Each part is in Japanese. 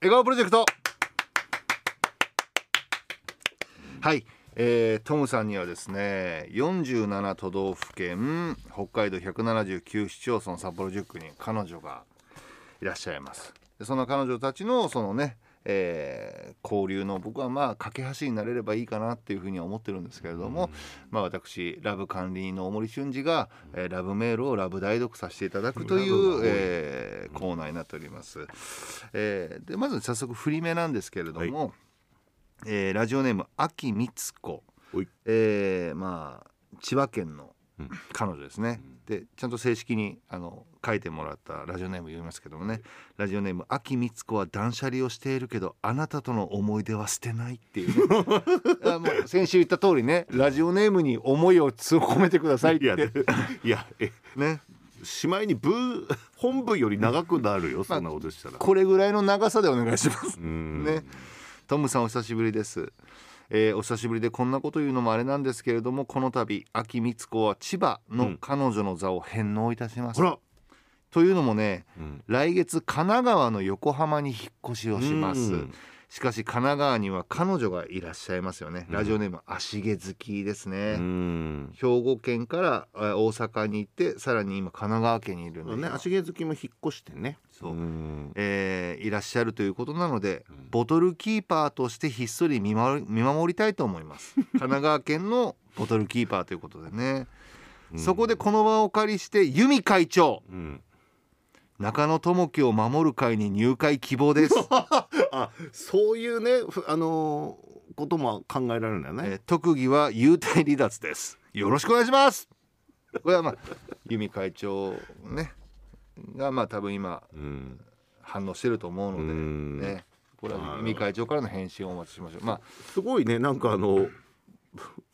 笑顔プロジェクト。はい、えー、トムさんにはですね47都道府県北海道179市町村札幌10区に彼女がいらっしゃいます。でその彼女たちのそのねえー、交流の僕はまあ架け橋になれればいいかなっていうふうには思ってるんですけれども、まあ、私ラブ管理人の大森俊二が、えー、ラブメールをラブ代読させていただくという、えー、コーナーになっております。えー、でまず早速振り目なんですけれども、はい、えー、ラジオネーム秋光子、えー、まあ千葉県の彼女ですね、でちゃんと正式にあの書いてもらったラジオネーム言いますけどもね。ラジオネーム秋光子は断捨離をしているけどあなたとの思い出は捨てないっていうね。もう先週言った通りねラジオネームに思いを込めてくださいって。いやいやえね。しまいに部本部より長くなるよ、そんなことしたら。これぐらいの長さでお願いします。ね。トムさんお久しぶりですえー、お久しぶりでこんなこと言うのもあれなんですけれどもこの度秋光子は千葉の彼女の座を返納いたします、うん、というのもね、うん、来月神奈川の横浜に引っ越しをします、うん。しかし神奈川には彼女がいらっしゃいますよね、ラジオネーム足毛好きですね、兵庫県から大阪に行ってさらに今神奈川県にいるので、ね、足毛好きも引っ越してね。そう、えー、いらっしゃるということなので、ボトルキーパーとしてひっそり見守見守りたいと思います。神奈川県のボトルキーパーということでね、そこでこの場をお借りして由美会長、うん。中野智樹を守る会に入会希望です。あそういうねあのー、ことも考えられるんだよね、えー、特技は幽体離脱です。よろしくお願いします。これはまあ 由美会長ねがまあ多分今、うん、反応してると思うのでねこれは由美会長からの返信をお待ちしましょう。まあ。すごいねなんかあの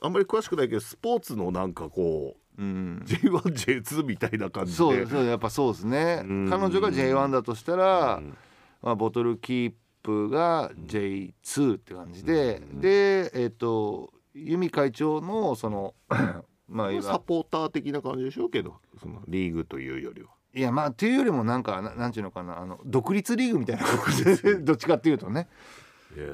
あんまり詳しくないけどスポーツのなんかこううん、J1J2 みたいな感じで。そうそうやっぱそうですね、うん、彼女が J1 だとしたら、うん、まあ、ボトルキープが J2 って感じで、でえっ、ー、と由美会長のそのまあサポーター的な感じでしょ？うけどそのリーグというよりは。いやまあっていうよりもなんかなんていうのかなあの独立リーグみたいな どっちかっていうとね。いや。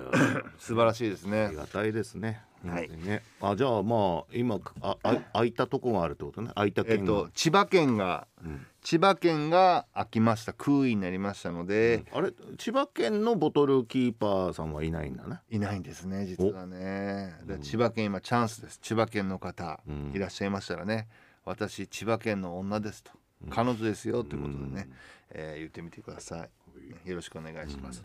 素晴らしいですね。ありがたいですね。はい、ね、あじゃあまあ今ああ空いたとこがあるってことね。空いた県えっと千葉県が、うん、千葉県が空きました。空位になりましたので、うん、あれ千葉県のボトルキーパーさんはいないんだねいないんですね実はね。で千葉県今チャンスです。千葉県の方、いらっしゃいましたらね。私千葉県の女ですと彼女ですよということでね、えー、言ってみてください。よろしくお願いします、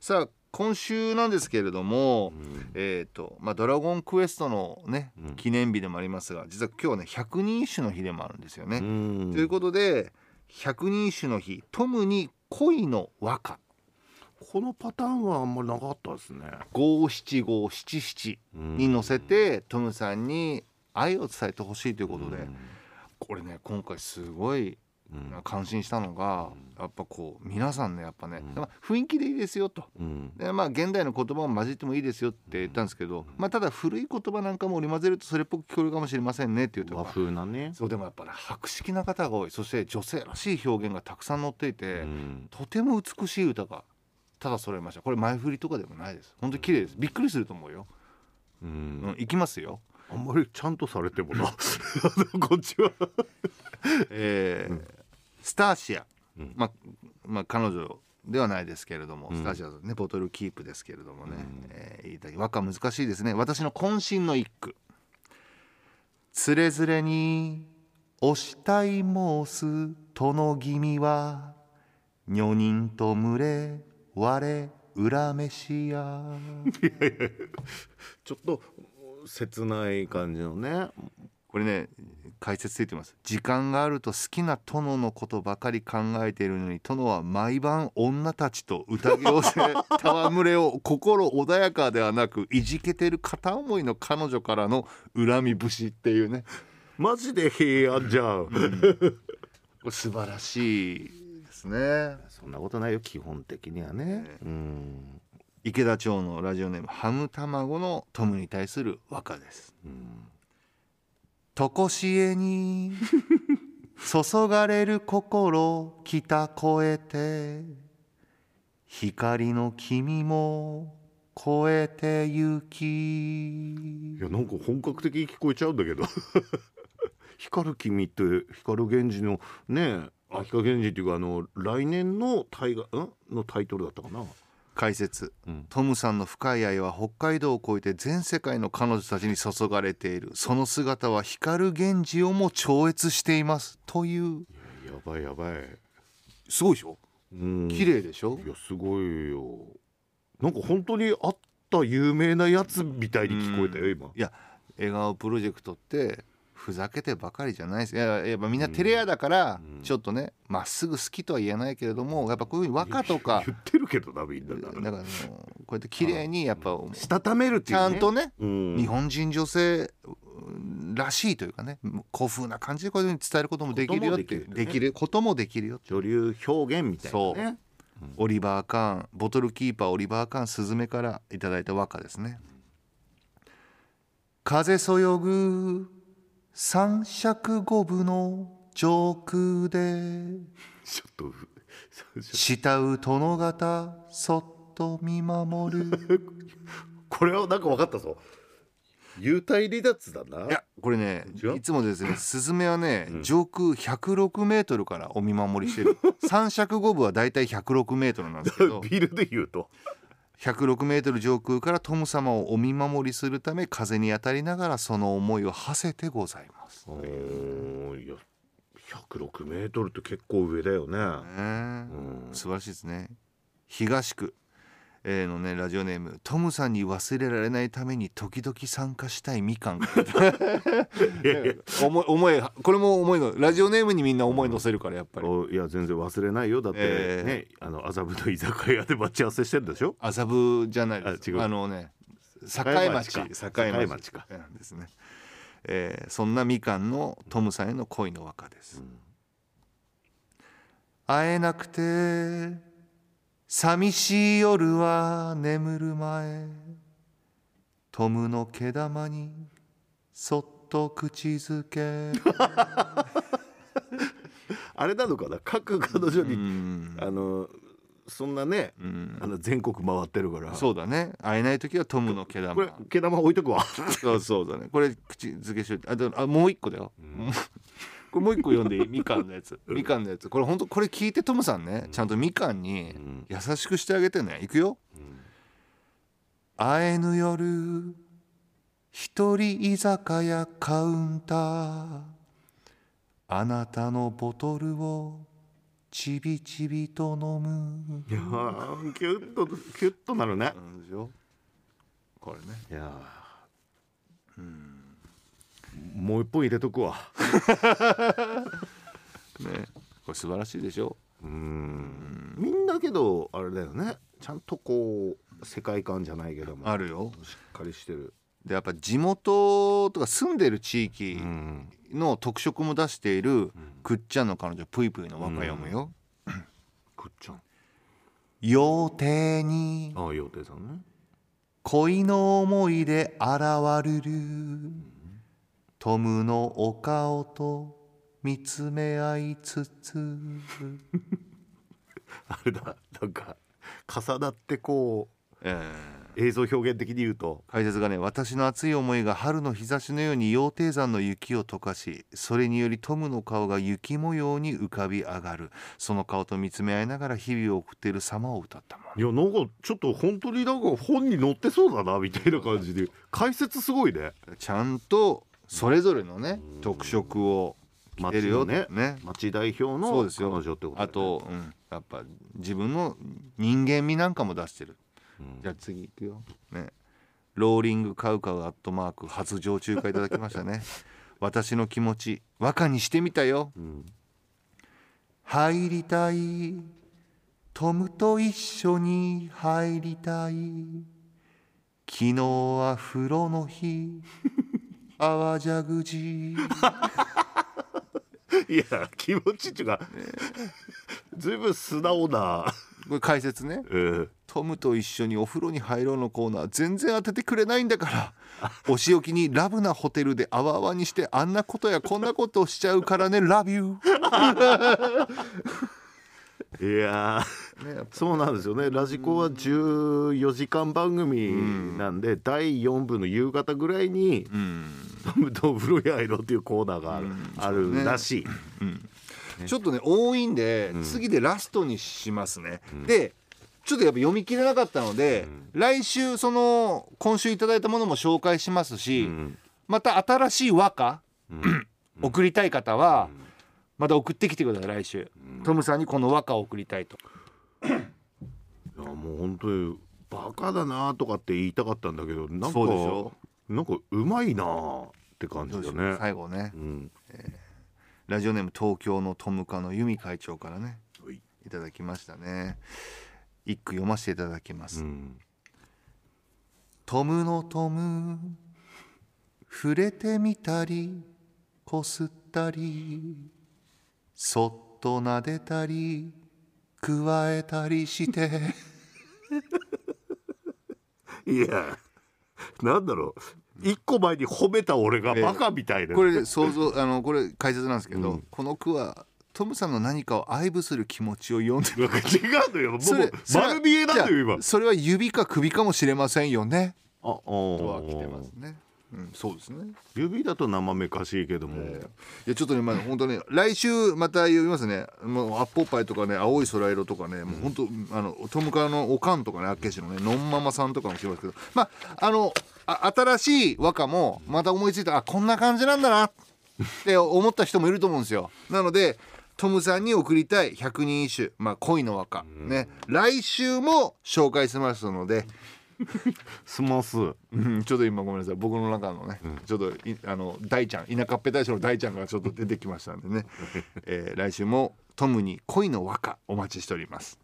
さあ今週なんですけれども、うん、えっ、ー、とまあドラゴンクエストのね、うん、記念日でもありますが実は今日はね百人一首の日でもあるんですよね。ということで百人一首の日トムに恋の和歌。このパターンはあんまりなかったですね。五七五七七に乗せてトムさんに愛を伝えてほしいということで、これね今回すごい感心したのが、やっぱこう皆さんねやっぱね、まあ、雰囲気でいいですよと、でまあ現代の言葉も混じってもいいですよって言ったんですけど、まあ、ただ古い言葉なんかも織り交ぜるとそれっぽく聞こえるかもしれませんねっていうと和風なね。そうでもやっぱね博識な方が多い。そして女性らしい表現がたくさん載っていて、とても美しい歌がただ揃いました。これ前振りとかでもないです。本当に綺麗です。びっくりすると思うよ。うん、うん、行きますよあんまりちゃんとされてもな。こっちは。えー、うん。スターシア、うん、まあ、まあ彼女ではないですけれども、うん、スターシアねボトルキープですけれどもね、うん、えー、言いたい。和歌難しいですね。私の渾身の一句「つれづれに押したい申す殿君は女人と群れ我恨めしや」ちょっと切ない感じのね。これね解説ついてます。時間があると好きな殿のことばかり考えているのに殿は毎晩女たちと宴をせ戯れを 心穏やかではなくいじけてる片思いの彼女からの恨み節っていうね。マジで平安じゃん、うん、素晴らしいですね。そんなことないよ基本的にはね、ね、うん池田町のラジオネームハム卵のトムに対する和歌です、うん。とこしえに 注がれる心北越えて光の君も超えてゆき。いやなんか本格的に聞こえちゃうんだけど。光る君って光源氏のねあ光源氏っていうかあの来年の大河ん？のタイトルだったかな解説、うん。トムさんの深い愛は北海道を越えて全世界の彼女たちに注がれている。その姿は光源氏をも超越しています。という。やばいやばい。すごいでしょ？うん。綺麗でしょ？いやすごいよ。なんか本当にあった有名なやつみたいに聞こえたよ今。いや笑顔プロジェクトってふざけてばかりじゃないです。いややっぱみんな照れ屋だからうん。ちょっとねまっすぐ好きとは言えないけれどもやっぱこういうふうに和歌とか言ってるけどなみんなだだからあのこうやって綺麗にやっぱしたためるってちいう、ね、ゃんとねうん。日本人女性らしいというかね古風な感じでこういうふうに伝えることもできるよっていうできることもできるよ女流表現みたいなね。オリバー・カーンボトルキーパーオリバー・カーンスズメからいただいた和歌ですね。風そよぐ三尺五分の上空で。ちょっと慕う殿方そっと見守る。これはなんか分かったぞ。幽体離脱だな。いやこれねいつもですね スズメはね、うん。上空106メートルからお見守りしてる。三尺五分はだいたい106メートルなんですけど。ビルで言うと106メートル上空からトム様をお見守りするため風に当たりながらその思いを馳せてございます。おーいや106メートルって結構上だよねねうん素晴らしいですね。東区、えーのねラジオネームトムさんに忘れられないために時々参加したいみかん。か らいやいや。思い思いこれも思いのラジオネームにみんな思い乗せるからやっぱり。おいや全然忘れないよ。だって、えー。ねあの麻布の居酒屋で待ち合わせしてるでしょ？麻布じゃないです。あのね境町か。境町か。なんですね、えーそんなみかんのトムさんへの恋の和歌です、会えなくて寂しい夜は眠る前トムの毛玉にそっと口づけ。あれなのかな？各彼女うに、ん。あのそんなね、うん。あの全国回ってるから。そうだね。会えない時はトムの毛玉。これ毛玉置いとくわ。そうそうだね。これ口づけしといて。あ、でもあもう一個だよ。これもう一個読んでいい？みかんのやつ。みかんのやつ。これ本当これ聞いてトムさんね、ちゃんとみかんにん優しくしてあげてね。いくよ。会えぬ夜、一人居酒屋カウンター。あなたのボトルをちびちびと飲む。いやーキュッとキュッとなるねなんでしょ？これね。いやーもう一本入れとくわ。ね。これ素晴らしいでしょ？うん。みんなけどあれだよね。ちゃんとこう世界観じゃないけども。あるよ。しっかりしてる。でやっぱ地元とか住んでる地域うん。の特色も出しているくっちゃんの彼女ぷいぷいの和歌読むよ。くっちゃん。妖精に。ああ陽亭さんね。恋の思いで現るるトムのお顔と見つめ合いつつ あれだなんか重なってこえーう映像表現的に言うと。解説がね私の熱い思いが春の日差しのように羊蹄山の雪を溶かしそれによりトムの顔が雪模様に浮かび上がる。その顔と見つめ合いながら日々を送っている様を歌ったもの。いやなんかちょっと本当になんか本に載ってそうだなみたいな感じで。解説すごいね。ちゃんとそれぞれのね特色を着てるよねね。町代表そうのですよ。彼女ってことだよね。あと、うん、やっぱ自分の人間味なんかも出してる、うん。じゃあ次いくよ。ね。ローリングカウカウアットマーク初上中華いただきましたね。私の気持ち和歌にしてみたよ。うん。入りたい。トムと一緒に入りたい。昨日は風呂の日泡蛇口。いや気持ちっていうかずいぶん素直な、これ解説ね。うんトムと一緒にお風呂に入ろうのコーナー全然当ててくれないんだからお仕置きにラブなホテルであわあわにしてあんなことやこんなことをしちゃうからねラビューいやー。ねそうなんですよね。ラジコは14時間番組なんで、第4部の夕方ぐらいにうん「トムとお風呂や入ろう」っていうコーナーがある,、うん。あるらしい、ちょっとね多いんで、うん。次でラストにしますね、でちょっとやっぱ読み切れなかったので、来週その今週いただいたものも紹介しますし、うん。また新しい和歌うん。送りたい方は、また送ってきてください来週、トムさんにこの和歌を送りたいと。いやもう本当にバカだなとかって言いたかったんだけどなんかそうでしょ？なんかうまいなって感じだね。最後ね。うん、ラジオネーム東京のトムカの由美会長からねはい。いただきましたね。一句読ませていただきます、うん。トムのトム触れてみたりこすったりそっと撫でたりくわえたりして。いやなんだろう。一個前に褒めた俺がバカみたいな、これ想像あのこれ解説なんですけど、うん。この句はトムさんの何かを愛撫する気持ちを読んでる違うのよもう丸見えだよ今。それは指か首かもしれませんよね。ああとは来てますね、うん、そうですね。指だと生めかしいけども、いやちょっとねまあ 本当ね来週また読みますね。もうアッポッパイとかね青い空色とかねもう本当あのトムカのおかんとかねあっけしのねのんママさんとかも来ますけど。まああのあ新しい和歌もまた思いついたあこんな感じなんだなって思った人もいると思うんですよ。なのでトムさんに送りたい百人一首、まあ、恋の和歌、ね。来週も紹介しますので、スマス。うん、ちょっと今ごめんなさい。僕の中のね、ちょっといあの大ちゃん田舎っぺ大将の大ちゃんがちょっと出てきましたんでね、えー来週もトムに恋の和歌お待ちしております